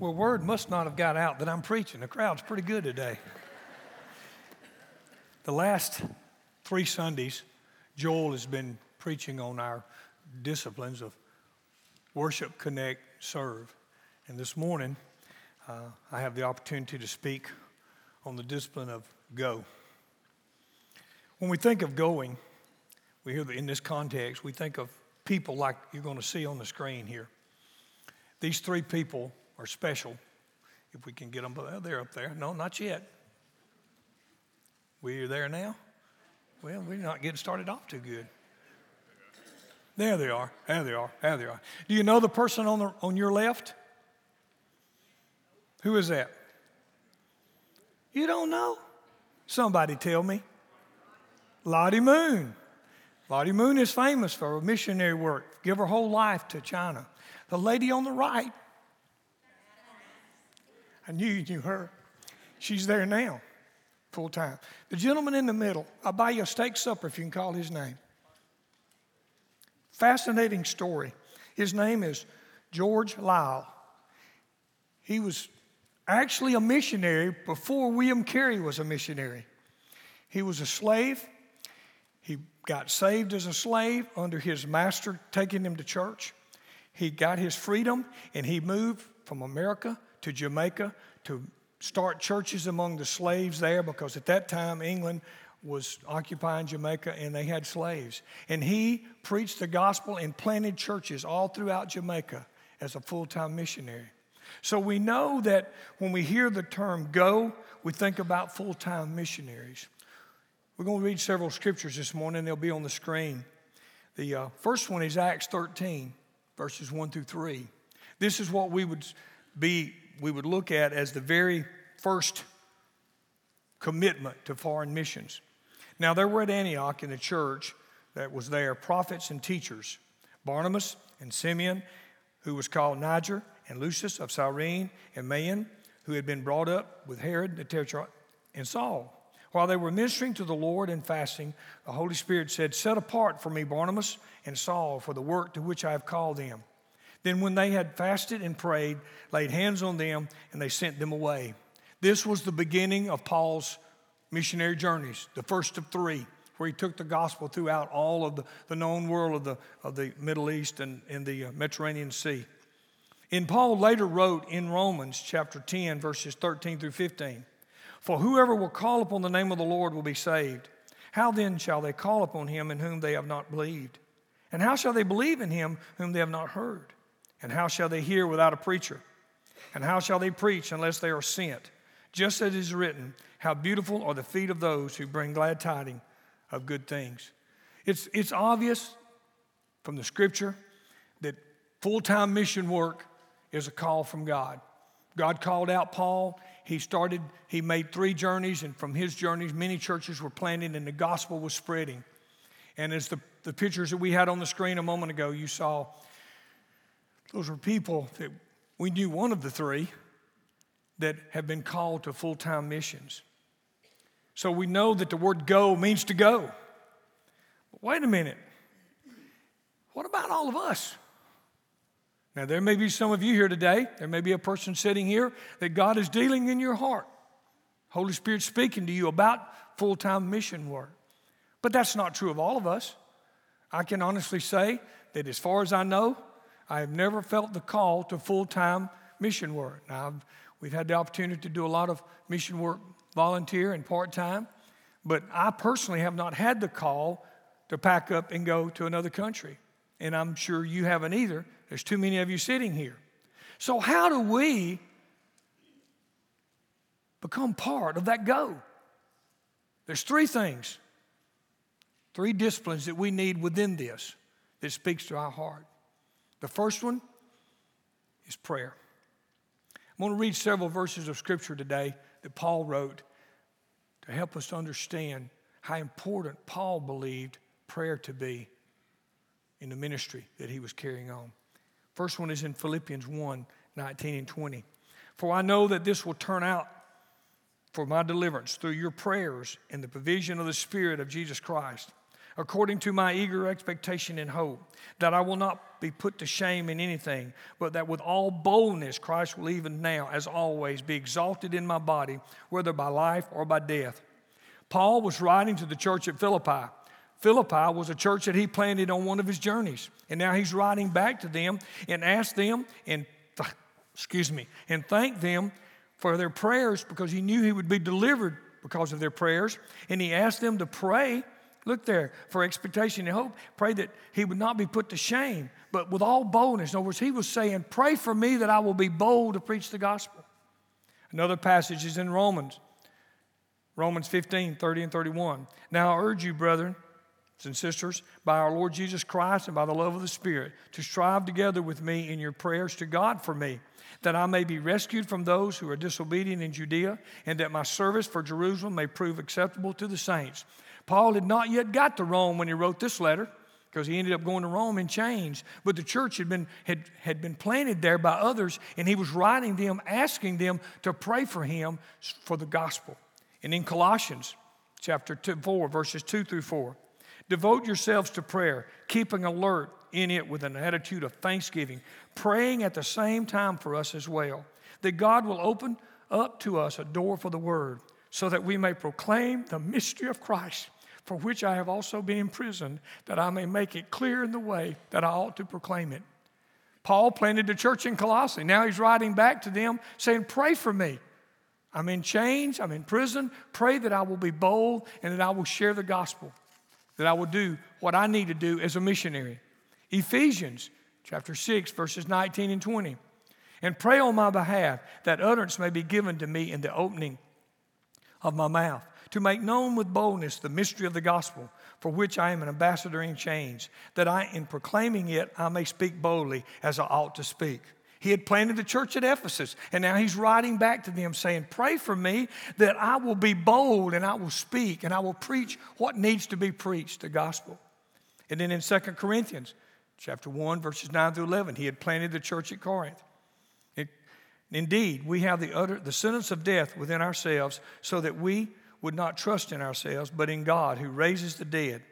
Well, word must not have got out that I'm preaching. The crowd's pretty good today. the last three Sundays, Joel has been preaching on our disciplines of worship, connect, serve. And this morning, uh, I have the opportunity to speak on the discipline of go. When we think of going, we hear that in this context, we think of people like you're going to see on the screen here. These three people are special. If we can get them, they're up there. No, not yet. We're there now. Well, we're not getting started off too good. There they are. There they are. There they are. Do you know the person on, the, on your left? Who is that? You don't know? Somebody tell me. Lottie Moon. Lottie Moon is famous for her missionary work, give her whole life to China. The lady on the right, I knew you knew her. She's there now, full time. The gentleman in the middle, I'll buy you a steak supper if you can call his name. Fascinating story. His name is George Liele. He was actually a missionary before William Carey was a missionary. He was a slave. He got saved as a slave under his master taking him to church. He got his freedom and he moved from America to Jamaica to start churches among the slaves there because at that time England was occupying Jamaica and they had slaves. And he preached the gospel and planted churches all throughout Jamaica as a full time missionary. So we know that when we hear the term go, we think about full time missionaries. We're going to read several scriptures this morning, they'll be on the screen. The uh, first one is Acts 13, verses 1 through 3. This is what we would be, we would look at as the very first commitment to foreign missions. Now, there were at Antioch in the church that was there prophets and teachers Barnabas and Simeon, who was called Niger, and Lucius of Cyrene, and Manaen, who had been brought up with Herod the Tetrarch, and Saul. While they were ministering to the Lord and fasting, the Holy Spirit said, Set apart for me Barnabas and Saul for the work to which I have called them. Then, when they had fasted and prayed, laid hands on them, and they sent them away. This was the beginning of Paul's missionary journeys, the first of three, where he took the gospel throughout all of the, the known world of the, of the Middle East and, and the uh, Mediterranean Sea. And Paul later wrote in Romans chapter 10, verses 13 through 15 For whoever will call upon the name of the Lord will be saved. How then shall they call upon him in whom they have not believed? And how shall they believe in him whom they have not heard? And how shall they hear without a preacher? And how shall they preach unless they are sent? Just as it is written, how beautiful are the feet of those who bring glad tidings of good things. It's, it's obvious from the scripture that full time mission work is a call from God. God called out Paul. He started, he made three journeys, and from his journeys, many churches were planted and the gospel was spreading. And as the, the pictures that we had on the screen a moment ago, you saw those were people that we knew one of the three that have been called to full time missions. So we know that the word go means to go. But wait a minute. What about all of us? Now, there may be some of you here today, there may be a person sitting here that God is dealing in your heart. Holy Spirit speaking to you about full time mission work. But that's not true of all of us. I can honestly say that as far as I know, I have never felt the call to full time mission work. Now, I've, we've had the opportunity to do a lot of mission work volunteer and part time. But I personally have not had the call to pack up and go to another country. And I'm sure you haven't either. There's too many of you sitting here. So, how do we become part of that go? There's three things, three disciplines that we need within this that speaks to our heart. The first one is prayer. I'm going to read several verses of scripture today that Paul wrote to help us understand how important Paul believed prayer to be in the ministry that he was carrying on. First one is in Philippians 1 19 and 20. For I know that this will turn out for my deliverance through your prayers and the provision of the Spirit of Jesus Christ. According to my eager expectation and hope, that I will not be put to shame in anything, but that with all boldness Christ will even now, as always, be exalted in my body, whether by life or by death. Paul was writing to the church at Philippi. Philippi was a church that he planted on one of his journeys. And now he's writing back to them and asked them and excuse me, and thank them for their prayers because he knew he would be delivered because of their prayers. And he asked them to pray, look there, for expectation and hope. Pray that he would not be put to shame, but with all boldness. In other words, he was saying, Pray for me that I will be bold to preach the gospel. Another passage is in Romans, Romans 15, 30 and 31. Now I urge you, brethren, and sisters, by our Lord Jesus Christ and by the love of the Spirit, to strive together with me in your prayers to God for me, that I may be rescued from those who are disobedient in Judea, and that my service for Jerusalem may prove acceptable to the saints. Paul had not yet got to Rome when he wrote this letter, because he ended up going to Rome in chains. But the church had been, had, had been planted there by others, and he was writing them, asking them to pray for him for the gospel. And in Colossians chapter two, 4, verses 2 through 4, Devote yourselves to prayer, keeping alert in it with an attitude of thanksgiving, praying at the same time for us as well, that God will open up to us a door for the word, so that we may proclaim the mystery of Christ, for which I have also been imprisoned, that I may make it clear in the way that I ought to proclaim it. Paul planted the church in Colossae. Now he's writing back to them saying, Pray for me. I'm in chains, I'm in prison. Pray that I will be bold and that I will share the gospel that I will do what I need to do as a missionary. Ephesians chapter 6, verses 19 and 20. And pray on my behalf that utterance may be given to me in the opening of my mouth, to make known with boldness the mystery of the gospel, for which I am an ambassador in chains, that I, in proclaiming it, I may speak boldly as I ought to speak. He had planted the church at Ephesus, and now he's writing back to them saying, Pray for me that I will be bold and I will speak and I will preach what needs to be preached, the gospel. And then in 2 Corinthians chapter 1, verses 9 through 11, he had planted the church at Corinth. It, indeed, we have the, utter, the sentence of death within ourselves so that we would not trust in ourselves, but in God who raises the dead,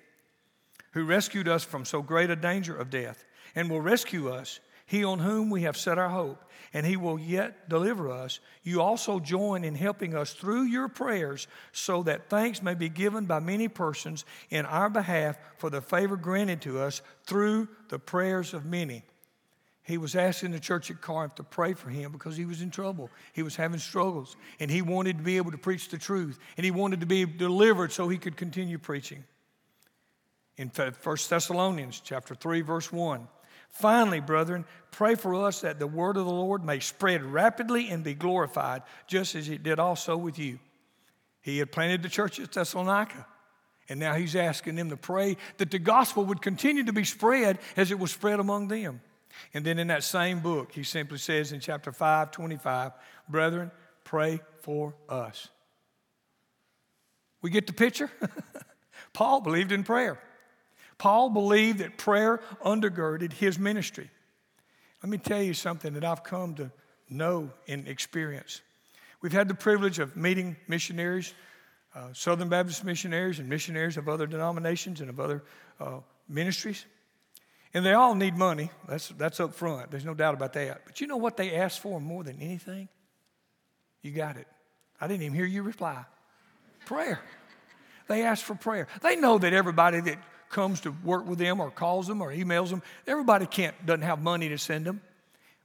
who rescued us from so great a danger of death, and will rescue us he on whom we have set our hope, and he will yet deliver us. You also join in helping us through your prayers, so that thanks may be given by many persons in our behalf for the favor granted to us through the prayers of many. He was asking the church at Corinth to pray for him because he was in trouble. He was having struggles, and he wanted to be able to preach the truth, and he wanted to be delivered so he could continue preaching. In 1 Thessalonians chapter 3 verse 1, Finally, brethren, pray for us that the word of the Lord may spread rapidly and be glorified, just as it did also with you. He had planted the church at Thessalonica, and now he's asking them to pray that the gospel would continue to be spread as it was spread among them. And then in that same book, he simply says in chapter 5, 25, Brethren, pray for us. We get the picture? Paul believed in prayer. Paul believed that prayer undergirded his ministry. Let me tell you something that I've come to know and experience. We've had the privilege of meeting missionaries, uh, Southern Baptist missionaries, and missionaries of other denominations and of other uh, ministries. And they all need money. That's, that's up front. There's no doubt about that. But you know what they ask for more than anything? You got it. I didn't even hear you reply. Prayer. They ask for prayer. They know that everybody that comes to work with them or calls them or emails them. Everybody can't doesn't have money to send them,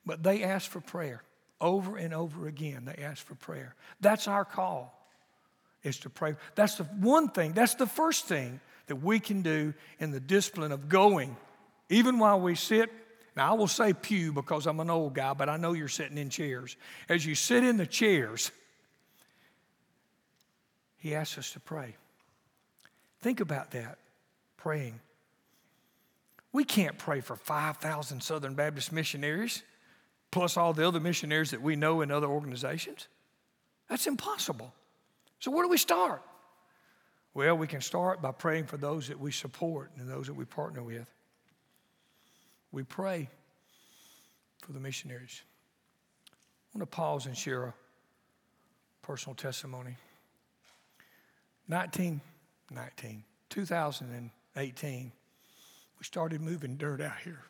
but they ask for prayer over and over again. They ask for prayer. That's our call, is to pray. That's the one thing. That's the first thing that we can do in the discipline of going, even while we sit. Now I will say pew because I'm an old guy, but I know you're sitting in chairs. As you sit in the chairs, he asks us to pray. Think about that praying. We can't pray for 5,000 Southern Baptist missionaries, plus all the other missionaries that we know in other organizations. That's impossible. So, where do we start? Well, we can start by praying for those that we support and those that we partner with. We pray for the missionaries. I want to pause and share a personal testimony. 19, 19, 2000. 18, we started moving dirt out here.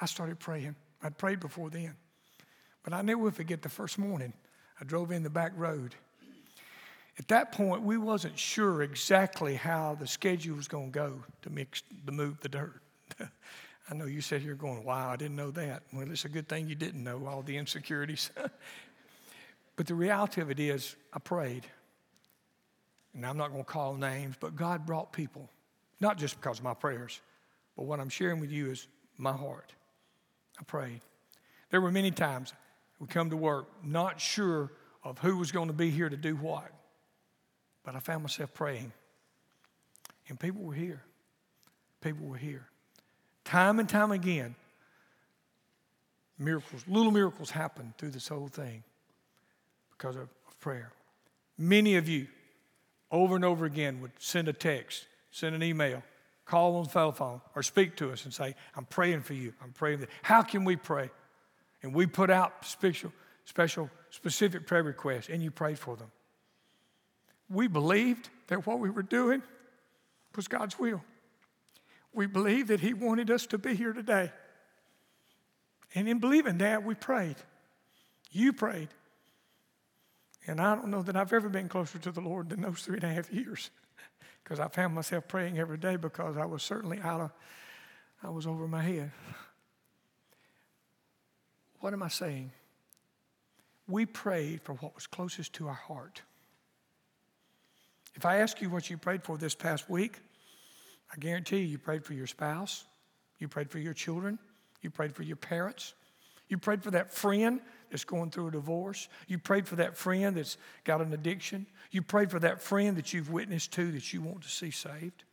I started praying. I'd prayed before then. But I never would forget the first morning. I drove in the back road. At that point, we wasn't sure exactly how the schedule was going to go to mix to move the dirt. I know you said you're going, wow, I didn't know that. Well, it's a good thing you didn't know all the insecurities. but the reality of it is, I prayed. And I'm not going to call names, but God brought people, not just because of my prayers, but what I'm sharing with you is my heart. I prayed. There were many times we come to work not sure of who was going to be here to do what, but I found myself praying. And people were here. People were here. Time and time again, miracles, little miracles happened through this whole thing because of, of prayer. Many of you, over and over again, would send a text, send an email, call on the telephone, or speak to us and say, I'm praying for you. I'm praying. How can we pray? And we put out special, special, specific prayer requests, and you prayed for them. We believed that what we were doing was God's will. We believe that He wanted us to be here today. And in believing that, we prayed. You prayed. And I don't know that I've ever been closer to the Lord than those three and a half years because I found myself praying every day because I was certainly out of, I was over my head. What am I saying? We prayed for what was closest to our heart. If I ask you what you prayed for this past week, I guarantee you, you prayed for your spouse, you prayed for your children, you prayed for your parents, you prayed for that friend that's going through a divorce, you prayed for that friend that's got an addiction, you prayed for that friend that you've witnessed to that you want to see saved.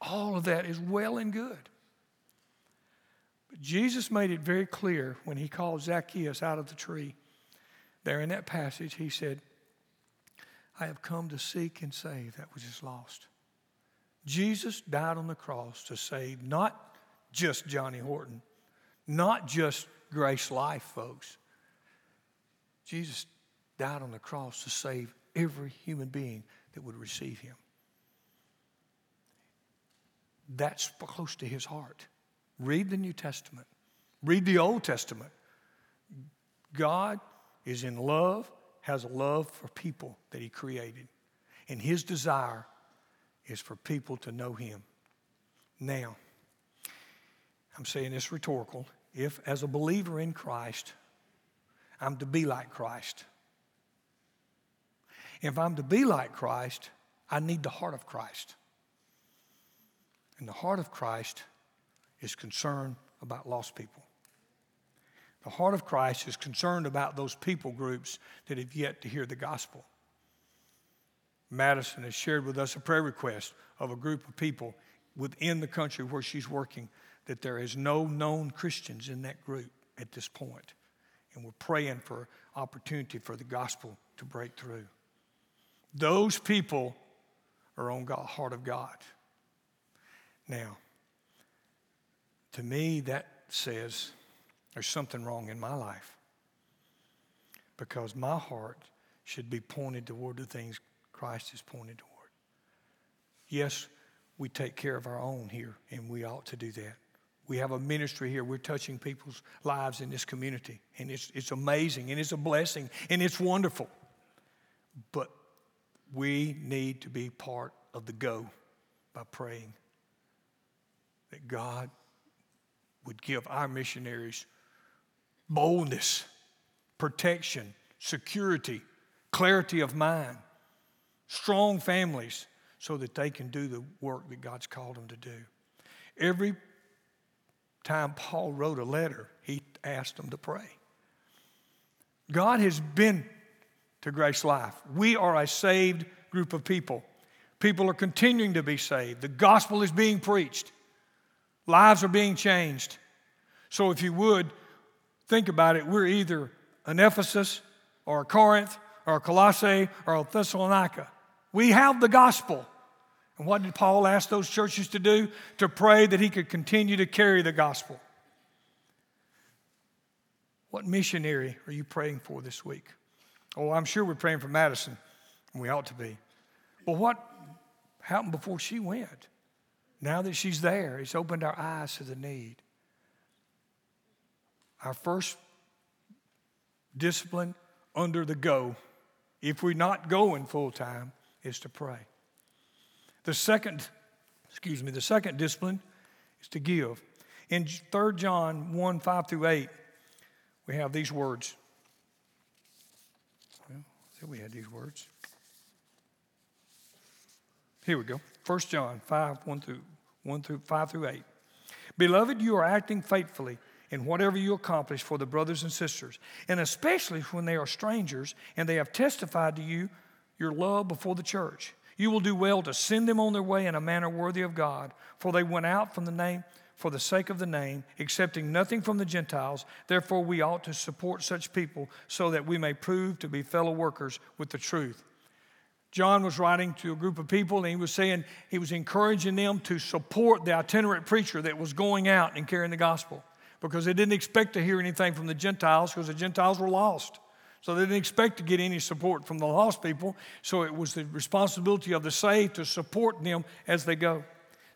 All of that is well and good. But Jesus made it very clear when he called Zacchaeus out of the tree. There in that passage, he said, I have come to seek and save that which is lost. Jesus died on the cross to save not just Johnny Horton, not just Grace Life, folks. Jesus died on the cross to save every human being that would receive him. That's close to his heart. Read the New Testament, read the Old Testament. God is in love, has a love for people that he created. And his desire is for people to know him. Now, I'm saying this rhetorical. If, as a believer in Christ, I'm to be like Christ, if I'm to be like Christ, I need the heart of Christ. And the heart of Christ is concerned about lost people. The heart of Christ is concerned about those people groups that have yet to hear the gospel. Madison has shared with us a prayer request of a group of people within the country where she's working that there is no known Christians in that group at this point. And we're praying for opportunity for the gospel to break through. Those people are on the heart of God. Now, to me, that says there's something wrong in my life because my heart should be pointed toward the things Christ is pointed toward. Yes, we take care of our own here, and we ought to do that. We have a ministry here. We're touching people's lives in this community, and it's, it's amazing, and it's a blessing, and it's wonderful. But we need to be part of the go by praying that God would give our missionaries boldness, protection, security, clarity of mind, strong families, so that they can do the work that God's called them to do. Every time Paul wrote a letter, he asked them to pray. God has been to Grace Life. We are a saved group of people. People are continuing to be saved. The gospel is being preached. Lives are being changed. So, if you would think about it, we're either an Ephesus or a Corinth or a Colossae or a Thessalonica. We have the gospel. And what did Paul ask those churches to do? To pray that he could continue to carry the gospel. What missionary are you praying for this week? Oh, I'm sure we're praying for Madison, and we ought to be. Well, what happened before she went. Now that she's there, it's opened our eyes to the need. Our first discipline under the go, if we're not going full time, is to pray. The second, excuse me, the second discipline is to give. In 3 John 1 5 through 8, we have these words. Well, we had these words. Here we go. 1 John 5 1 through, 1 through 5 through 8. Beloved, you are acting faithfully in whatever you accomplish for the brothers and sisters, and especially when they are strangers and they have testified to you your love before the church. You will do well to send them on their way in a manner worthy of God, for they went out from the name for the sake of the name, accepting nothing from the Gentiles. Therefore, we ought to support such people so that we may prove to be fellow workers with the truth. John was writing to a group of people and he was saying he was encouraging them to support the itinerant preacher that was going out and carrying the gospel because they didn't expect to hear anything from the Gentiles because the Gentiles were lost. So they didn't expect to get any support from the lost people. So it was the responsibility of the saved to support them as they go.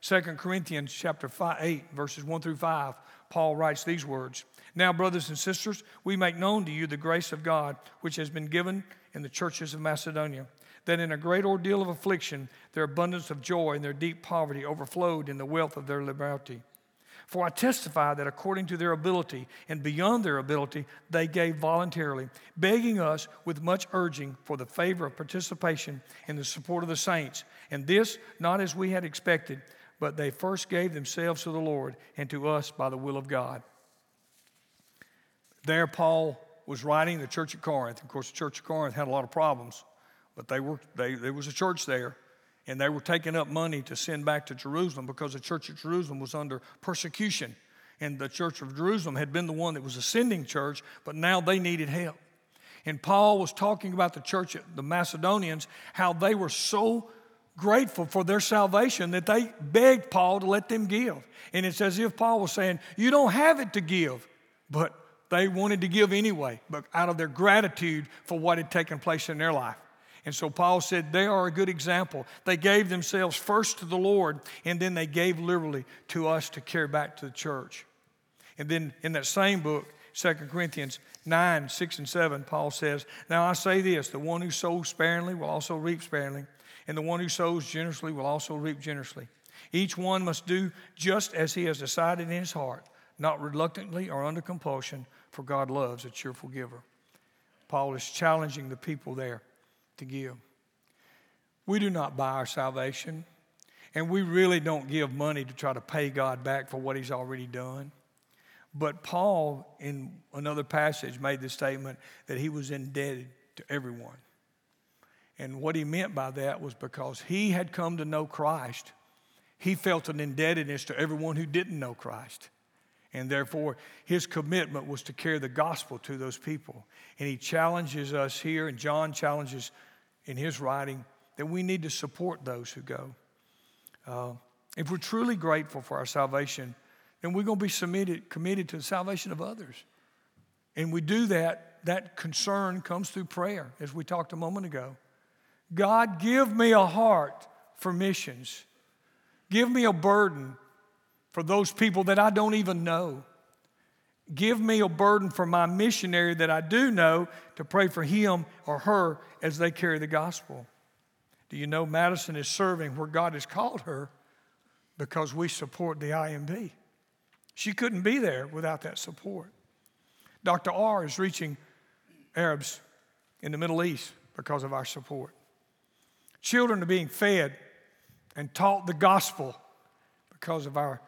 2 Corinthians chapter 5, 8, verses 1 through 5, Paul writes these words Now, brothers and sisters, we make known to you the grace of God which has been given in the churches of Macedonia, that in a great ordeal of affliction, their abundance of joy and their deep poverty overflowed in the wealth of their liberality. For I testify that according to their ability and beyond their ability, they gave voluntarily, begging us with much urging for the favor of participation in the support of the saints. And this, not as we had expected, but they first gave themselves to the Lord and to us by the will of God. There, Paul was writing the church at Corinth. Of course, the church at Corinth had a lot of problems, but they were, they, there was a church there and they were taking up money to send back to Jerusalem because the church at Jerusalem was under persecution. And the church of Jerusalem had been the one that was ascending church, but now they needed help. And Paul was talking about the church, the Macedonians, how they were so grateful for their salvation that they begged Paul to let them give. And it's as if Paul was saying, You don't have it to give, but they wanted to give anyway, but out of their gratitude for what had taken place in their life. And so Paul said they are a good example. They gave themselves first to the Lord, and then they gave liberally to us to carry back to the church. And then in that same book, 2 Corinthians 9, 6, and 7, Paul says, Now I say this the one who sows sparingly will also reap sparingly, and the one who sows generously will also reap generously. Each one must do just as he has decided in his heart, not reluctantly or under compulsion, for God loves a cheerful giver. Paul is challenging the people there to give. We do not buy our salvation, and we really don't give money to try to pay God back for what He's already done. But Paul, in another passage, made the statement that he was indebted to everyone. And what he meant by that was because he had come to know Christ, he felt an indebtedness to everyone who didn't know Christ. And therefore, his commitment was to carry the gospel to those people. And he challenges us here, and John challenges in his writing that we need to support those who go. Uh, if we're truly grateful for our salvation, then we're going to be submitted, committed to the salvation of others. And we do that, that concern comes through prayer, as we talked a moment ago. God, give me a heart for missions. Give me a burden for those people that I don't even know. Give me a burden for my missionary that I do know to pray for him or her as they carry the gospel. Do you know Madison is serving where God has called her because we support the IMB? She couldn't be there without that support. Dr. R is reaching Arabs in the Middle East because of our support. Children are being fed and taught the gospel because of our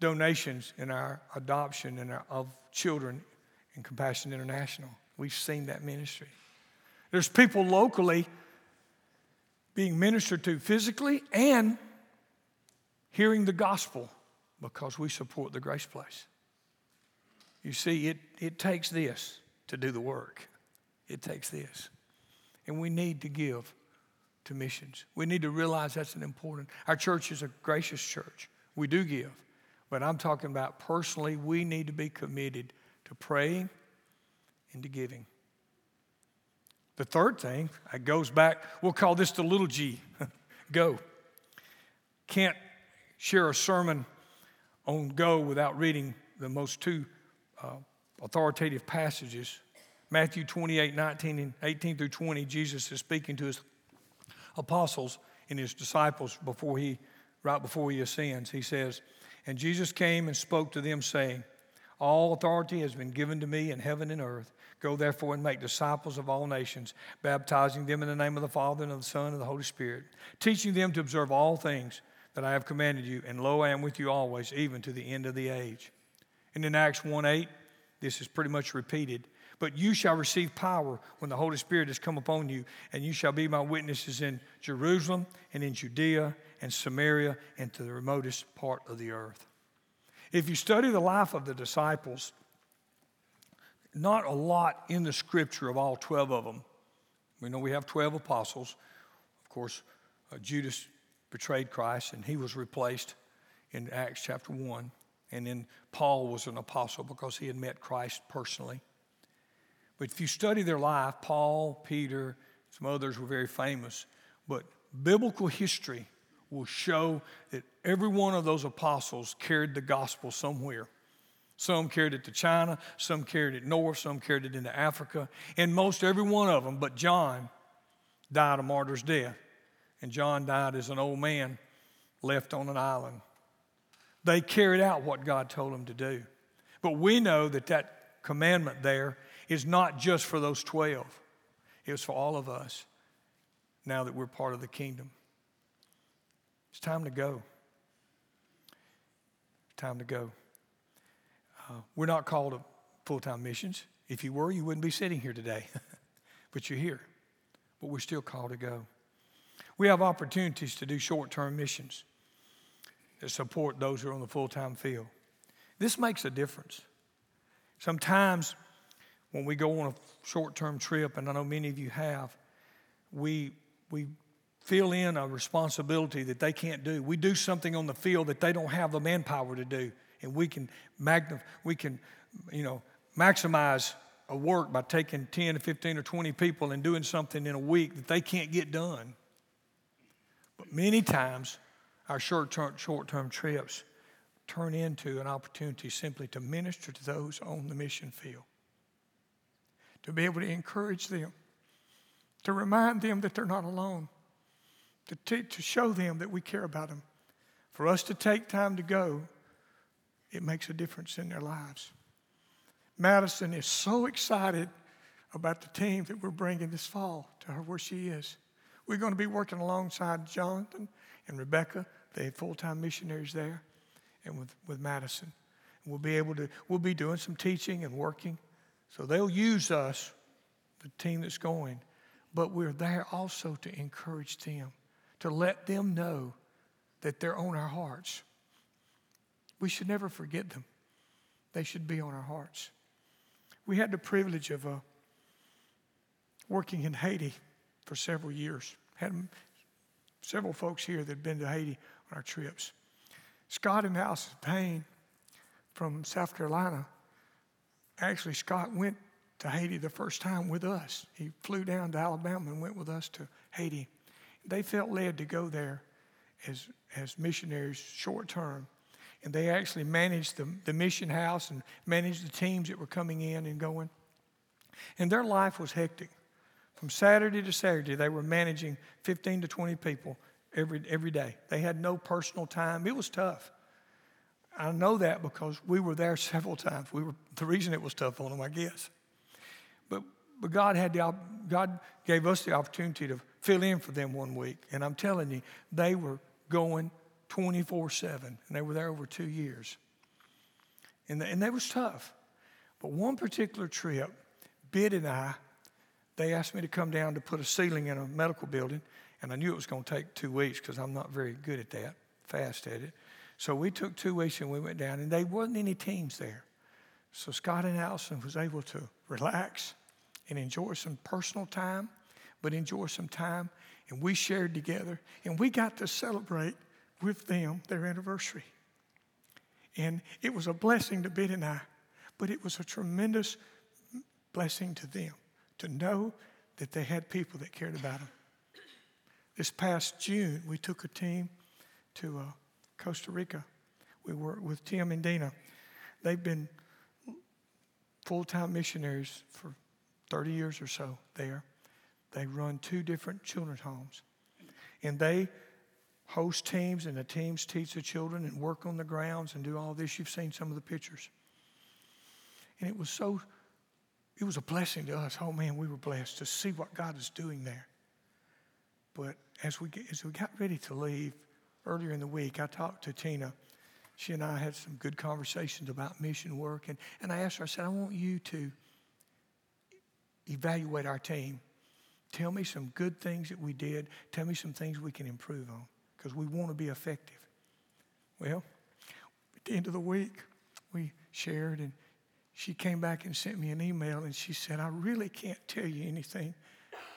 donations in our adoption and of children in Compassion International. We've seen that ministry. There's people locally being ministered to physically and hearing the gospel because we support the Grace Place. You see, it, it takes this to do the work. It takes this. And we need to give to missions. We need to realize that's an important. Our church is a gracious church. We do give. But I'm talking about personally, we need to be committed to praying and to giving. The third thing, it goes back, we'll call this the little g go. can't share a sermon on go without reading the most two uh, authoritative passages. Matthew 28, 19 and 18 through 20, Jesus is speaking to his apostles and his disciples before he, right before he ascends. He says, And Jesus came and spoke to them, saying, All authority has been given to me in heaven and earth. Go therefore and make disciples of all nations, baptizing them in the name of the Father and of the Son and of the Holy Spirit, teaching them to observe all things that I have commanded you, and lo, I am with you always, even to the end of the age. And in Acts 1 8, this is pretty much repeated. But you shall receive power when the Holy Spirit has come upon you, and you shall be my witnesses in Jerusalem and in Judea and Samaria and to the remotest part of the earth. If you study the life of the disciples, not a lot in the scripture of all 12 of them. We know we have 12 apostles. Of course, uh, Judas betrayed Christ and he was replaced in Acts chapter 1. And then Paul was an apostle because he had met Christ personally. But if you study their life, Paul, Peter, some others were very famous. But biblical history will show that every one of those apostles carried the gospel somewhere. Some carried it to China, some carried it north, some carried it into Africa. And most every one of them, but John, died a martyr's death. And John died as an old man left on an island. They carried out what God told them to do. But we know that that commandment there is not just for those 12, it was for all of us now that we're part of the kingdom. It's time to go. Time to go. Uh, we're not called to full time missions. If you were, you wouldn't be sitting here today. but you're here. But we're still called to go. We have opportunities to do short term missions that support those who are on the full time field. This makes a difference. Sometimes when we go on a short term trip, and I know many of you have, we, we fill in a responsibility that they can't do. We do something on the field that they don't have the manpower to do and we can magnify, we can, you know, maximize a work by taking 10 or 15 or 20 people and doing something in a week that they can't get done. But many times, our short-term, short-term trips turn into an opportunity simply to minister to those on the mission field, to be able to encourage them, to remind them that they're not alone, to, t- to show them that we care about them. For us to take time to go it makes a difference in their lives. Madison is so excited about the team that we're bringing this fall to her where she is. We're going to be working alongside Jonathan and Rebecca, the full time missionaries there, and with, with Madison. And we'll be able to, we'll be doing some teaching and working. So they'll use us, the team that's going, but we're there also to encourage them, to let them know that they're on our hearts. We should never forget them. They should be on our hearts. We had the privilege of uh, working in Haiti for several years. Had several folks here that had been to Haiti on our trips. Scott and Alice Payne from South Carolina. Actually, Scott went to Haiti the first time with us. He flew down to Alabama and went with us to Haiti. They felt led to go there as, as missionaries short term and they actually managed the, the mission house and managed the teams that were coming in and going. And their life was hectic. From Saturday to Saturday, they were managing 15 to 20 people every, every day. They had no personal time. It was tough. I know that because we were there several times. We were the reason it was tough on them, I guess. But but God had the God gave us the opportunity to fill in for them one week, and I'm telling you, they were going 24 7. And they were there over two years. And, and that was tough. But one particular trip, Bid and I, they asked me to come down to put a ceiling in a medical building. And I knew it was going to take two weeks because I'm not very good at that, fast at it. So we took two weeks and we went down, and there wasn't any teams there. So Scott and Allison was able to relax and enjoy some personal time, but enjoy some time. And we shared together, and we got to celebrate with them their anniversary. And it was a blessing to Ben and I, but it was a tremendous blessing to them to know that they had people that cared about them. This past June, we took a team to uh, Costa Rica. We worked with Tim and Dina. They've been full time missionaries for 30 years or so there. They run two different children's homes. And they host teams, and the teams teach the children and work on the grounds and do all this. You've seen some of the pictures. And it was so, it was a blessing to us. Oh man, we were blessed to see what God is doing there. But as we, as we got ready to leave earlier in the week, I talked to Tina. She and I had some good conversations about mission work. And, and I asked her, I said, I want you to evaluate our team. Tell me some good things that we did. Tell me some things we can improve on because we want to be effective. Well, at the end of the week, we shared, and she came back and sent me an email, and she said, I really can't tell you anything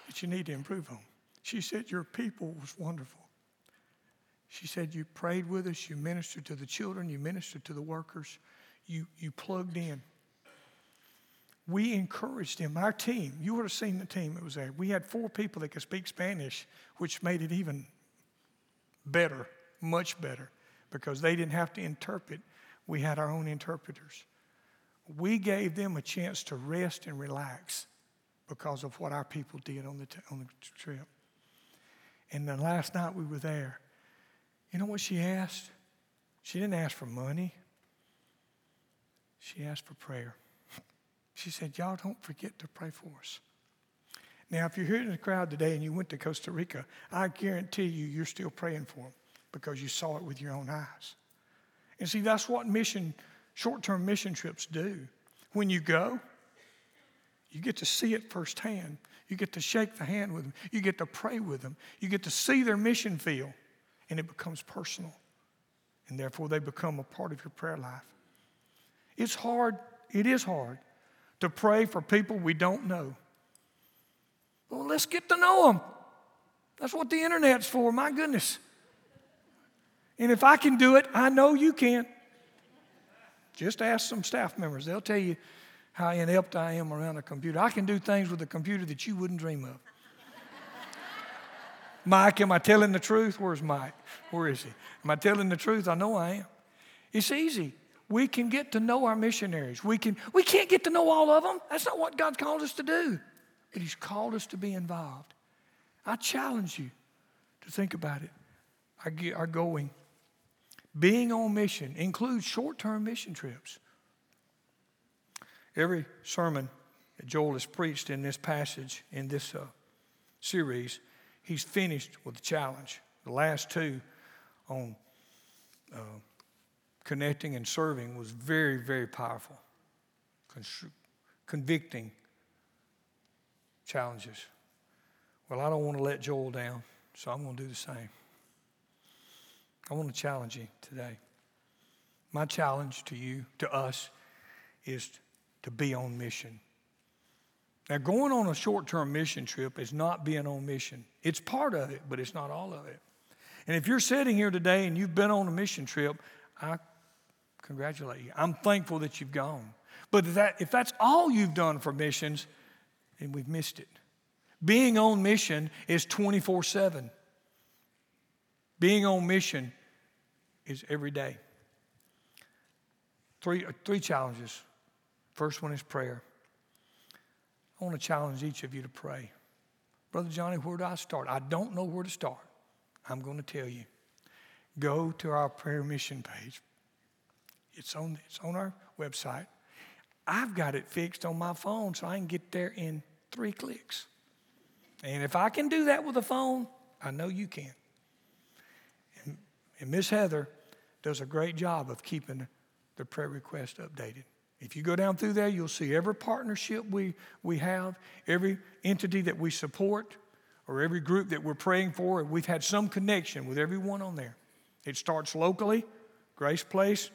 that you need to improve on. She said, Your people was wonderful. She said, You prayed with us, you ministered to the children, you ministered to the workers, you, you plugged in. We encouraged them. Our team, you would have seen the team that was there. We had four people that could speak Spanish, which made it even better, much better, because they didn't have to interpret. We had our own interpreters. We gave them a chance to rest and relax because of what our people did on the, t- on the trip. And then last night we were there. You know what she asked? She didn't ask for money. She asked for prayer. She said, Y'all don't forget to pray for us. Now, if you're here in the crowd today and you went to Costa Rica, I guarantee you, you're still praying for them because you saw it with your own eyes. And see, that's what mission, short term mission trips do. When you go, you get to see it firsthand. You get to shake the hand with them. You get to pray with them. You get to see their mission field, and it becomes personal. And therefore, they become a part of your prayer life. It's hard, it is hard to pray for people we don't know. Well, let's get to know them. That's what the internet's for, my goodness. And if I can do it, I know you can. Just ask some staff members, they'll tell you how inept I am around a computer. I can do things with a computer that you wouldn't dream of. Mike, am I telling the truth? Where's Mike? Where is he? Am I telling the truth? I know I am. It's easy. We can get to know our missionaries. We, can, we can't get to know all of them. That's not what God's called us to do but He's called us to be involved. I challenge you to think about it. Our, our going, being on mission includes short term mission trips. Every sermon that Joel has preached in this passage, in this uh, series, he's finished with a challenge. The last two on uh, connecting and serving was very, very powerful, convicting, challenges. Well, I don't want to let Joel down, so I'm going to do the same. I want to challenge you today. My challenge to you, to us, is to be on mission. Now, going on a short term mission trip is not being on mission. It's part of it, but it's not all of it. And if you're sitting here today and you've been on a mission trip, I congratulate you. I'm thankful that you've gone. But that, if that's all you've done for missions, and we've missed it. Being on mission is 24 7. Being on mission is every day. Three, uh, three challenges. First one is prayer. I want to challenge each of you to pray. Brother Johnny, where do I start? I don't know where to start. I'm going to tell you. Go to our prayer mission page. It's on, it's on our website. I've got it fixed on my phone so I can get there in three clicks. And if I can do that with a phone, I know you can. And, and Miss Heather does a great job of keeping the prayer request updated. If you go down through there, you'll see every partnership we, we have, every entity that we support, or every group that we're praying for. We've had some connection with everyone on there. It starts locally, Grace Place,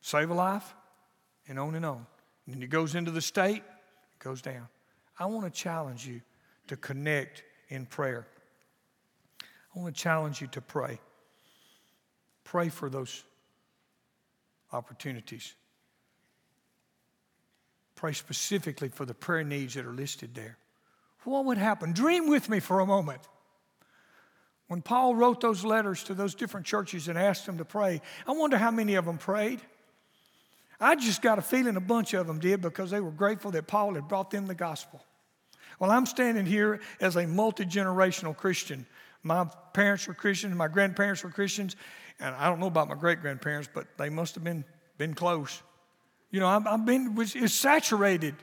Save a Life, and on and on. And it goes into the state, it goes down. I want to challenge you to connect in prayer. I want to challenge you to pray. Pray for those opportunities. Pray specifically for the prayer needs that are listed there. What would happen? Dream with me for a moment. When Paul wrote those letters to those different churches and asked them to pray, I wonder how many of them prayed. I just got a feeling a bunch of them did because they were grateful that Paul had brought them the gospel. Well, I'm standing here as a multi generational Christian. My parents were Christians, my grandparents were Christians, and I don't know about my great grandparents, but they must have been, been close. You know, I've, I've been, it's saturated.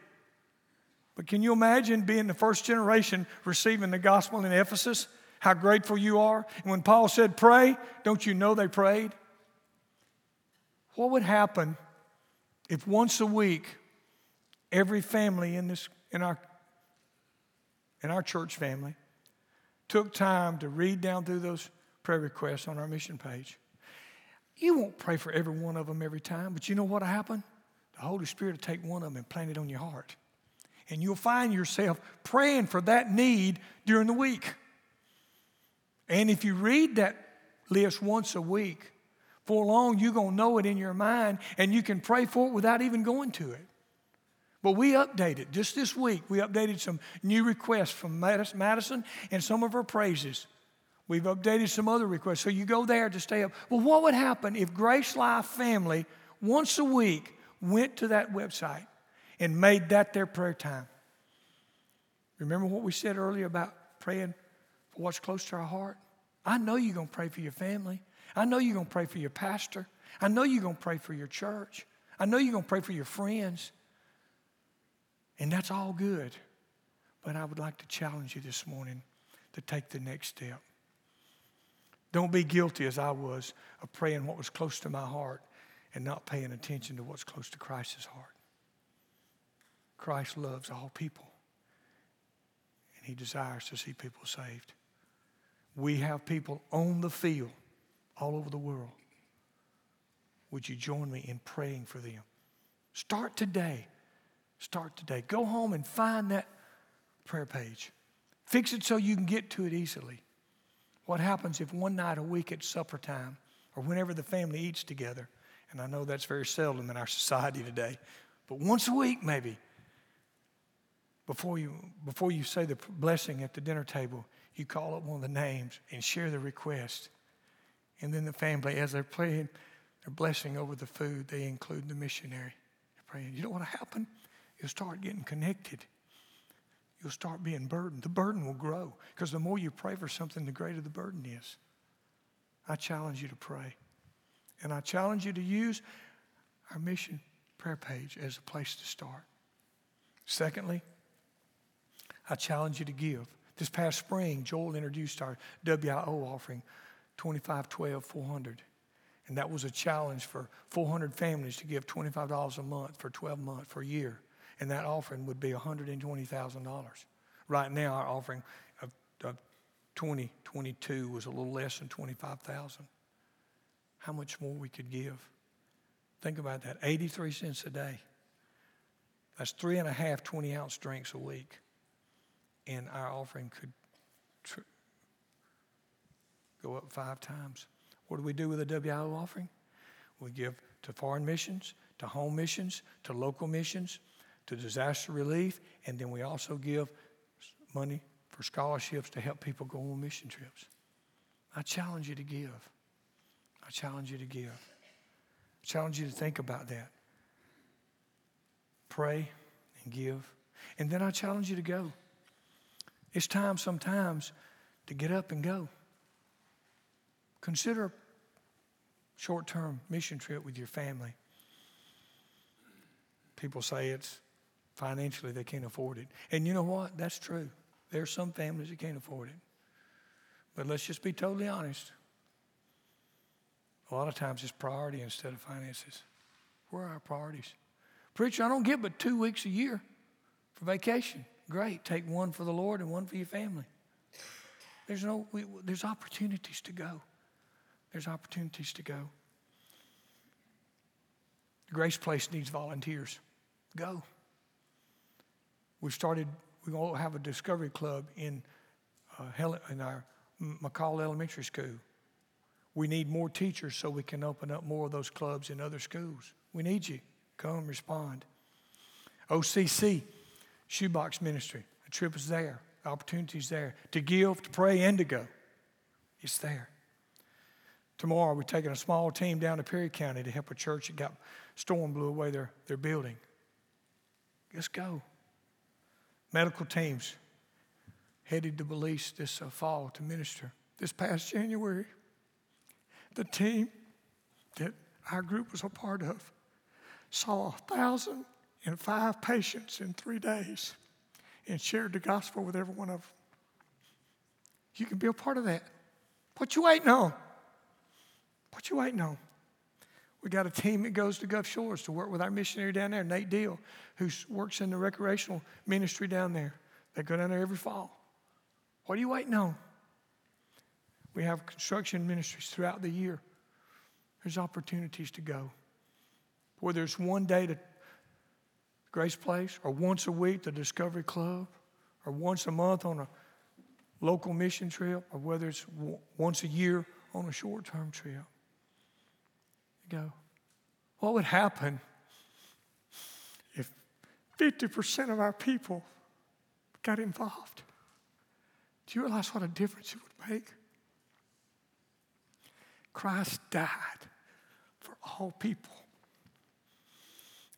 But can you imagine being the first generation receiving the gospel in Ephesus? How grateful you are. And when Paul said, pray, don't you know they prayed? What would happen if once a week every family in, this, in, our, in our church family took time to read down through those prayer requests on our mission page? You won't pray for every one of them every time, but you know what will happen? The Holy Spirit will take one of them and plant it on your heart. And you'll find yourself praying for that need during the week. And if you read that list once a week, for long you're going to know it in your mind and you can pray for it without even going to it. But we updated, just this week, we updated some new requests from Madison and some of her praises. We've updated some other requests. So you go there to stay up. Well, what would happen if Grace Life Family once a week went to that website and made that their prayer time? Remember what we said earlier about praying for what's close to our heart? I know you're going to pray for your family. I know you're going to pray for your pastor. I know you're going to pray for your church. I know you're going to pray for your friends. And that's all good. But I would like to challenge you this morning to take the next step. Don't be guilty as I was of praying what was close to my heart and not paying attention to what's close to Christ's heart. Christ loves all people, and he desires to see people saved. We have people on the field all over the world. Would you join me in praying for them? Start today. Start today. Go home and find that prayer page. Fix it so you can get to it easily. What happens if one night a week at supper time or whenever the family eats together, and I know that's very seldom in our society today, but once a week maybe, before you, before you say the blessing at the dinner table, you call up one of the names and share the request. And then the family, as they're praying, they're blessing over the food, they include the missionary. They're praying. You know what will happen? You'll start getting connected. You'll start being burdened. The burden will grow because the more you pray for something, the greater the burden is. I challenge you to pray. And I challenge you to use our mission prayer page as a place to start. Secondly, I challenge you to give. This past spring, Joel introduced our WIO offering 2512 400. And that was a challenge for 400 families to give $25 a month for 12 months, for a year. And that offering would be $120,000. Right now, our offering of, of 2022 was a little less than 25,000. How much more we could give? Think about that 83 cents a day. That's three and a half 20 ounce drinks a week. And our offering could tr- go up five times. What do we do with the WIO offering? We give to foreign missions, to home missions, to local missions, to disaster relief, and then we also give money for scholarships to help people go on mission trips. I challenge you to give. I challenge you to give. I challenge you to think about that. Pray and give. And then I challenge you to go. It's time sometimes to get up and go. Consider a short term mission trip with your family. People say it's financially they can't afford it. And you know what? That's true. There are some families that can't afford it. But let's just be totally honest. A lot of times it's priority instead of finances. Where are our priorities? Preacher, I don't get but two weeks a year for vacation. Great. Take one for the Lord and one for your family. There's no, we, there's opportunities to go. There's opportunities to go. The Grace Place needs volunteers. Go. We've started, we're going to have a discovery club in, uh, in our McCall Elementary School. We need more teachers so we can open up more of those clubs in other schools. We need you. Come respond. OCC, Shoebox Ministry. The trip is there. Opportunities there to give, to pray, and to go. It's there. Tomorrow, we're taking a small team down to Perry County to help a church that got storm blew away their, their building. Let's go. Medical teams headed to Belize this uh, fall to minister. This past January, the team that our group was a part of saw a thousand and five patients in three days and shared the gospel with every one of them. You can be a part of that. What you waiting on? What you waiting on? We got a team that goes to Gulf Shores to work with our missionary down there, Nate Deal, who works in the recreational ministry down there. They go down there every fall. What are you waiting on? We have construction ministries throughout the year. There's opportunities to go. Whether it's one day to Grace Place, or once a week to Discovery Club, or once a month on a local mission trip, or whether it's once a year on a short term trip. Go. What would happen if 50% of our people got involved? Do you realize what a difference it would make? Christ died for all people.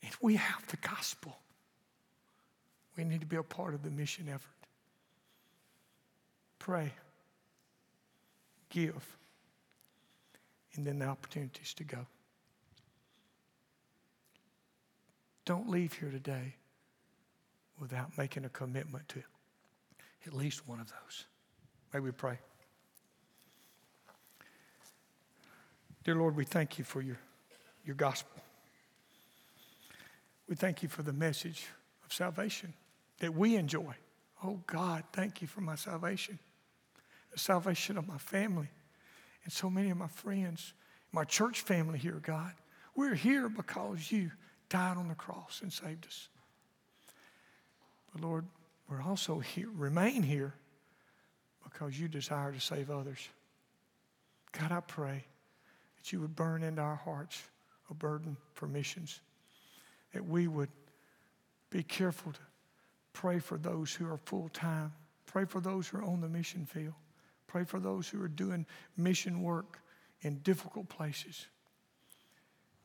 If we have the gospel, we need to be a part of the mission effort. Pray, give, and then the opportunities to go. Don't leave here today without making a commitment to at least one of those. May we pray. Dear Lord, we thank you for your, your gospel. We thank you for the message of salvation that we enjoy. Oh God, thank you for my salvation, the salvation of my family, and so many of my friends, my church family here, God. We're here because you died on the cross and saved us. But Lord, we're also here, remain here because you desire to save others. God, I pray that you would burn into our hearts a burden for missions that we would be careful to pray for those who are full time, pray for those who are on the mission field, pray for those who are doing mission work in difficult places.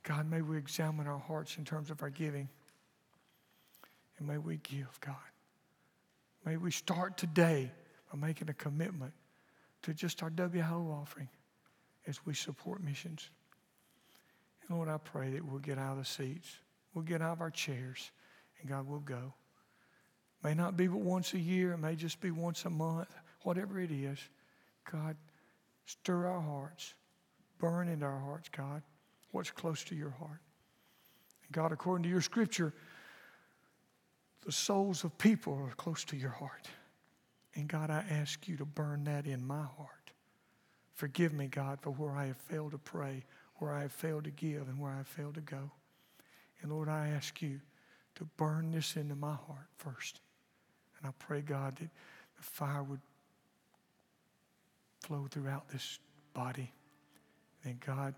God, may we examine our hearts in terms of our giving. And may we give, God. May we start today by making a commitment to just our WHO offering as we support missions. And Lord, I pray that we'll get out of the seats We'll get out of our chairs and God we'll go. May not be but once a year, it may just be once a month, whatever it is. God, stir our hearts, burn into our hearts, God, what's close to your heart. And God, according to your scripture, the souls of people are close to your heart. And God, I ask you to burn that in my heart. Forgive me, God, for where I have failed to pray, where I have failed to give, and where I have failed to go. And Lord, I ask you to burn this into my heart first. And I pray, God, that the fire would flow throughout this body. And God,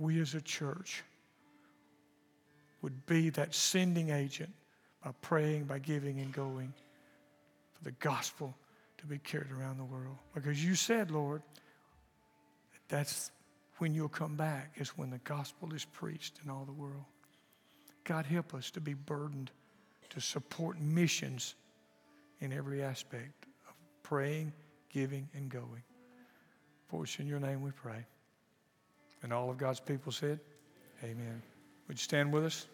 we as a church would be that sending agent by praying, by giving, and going for the gospel to be carried around the world. Because you said, Lord, that that's when you'll come back, is when the gospel is preached in all the world. God, help us to be burdened to support missions in every aspect of praying, giving, and going. For it's in your name we pray. And all of God's people said, Amen. Would you stand with us?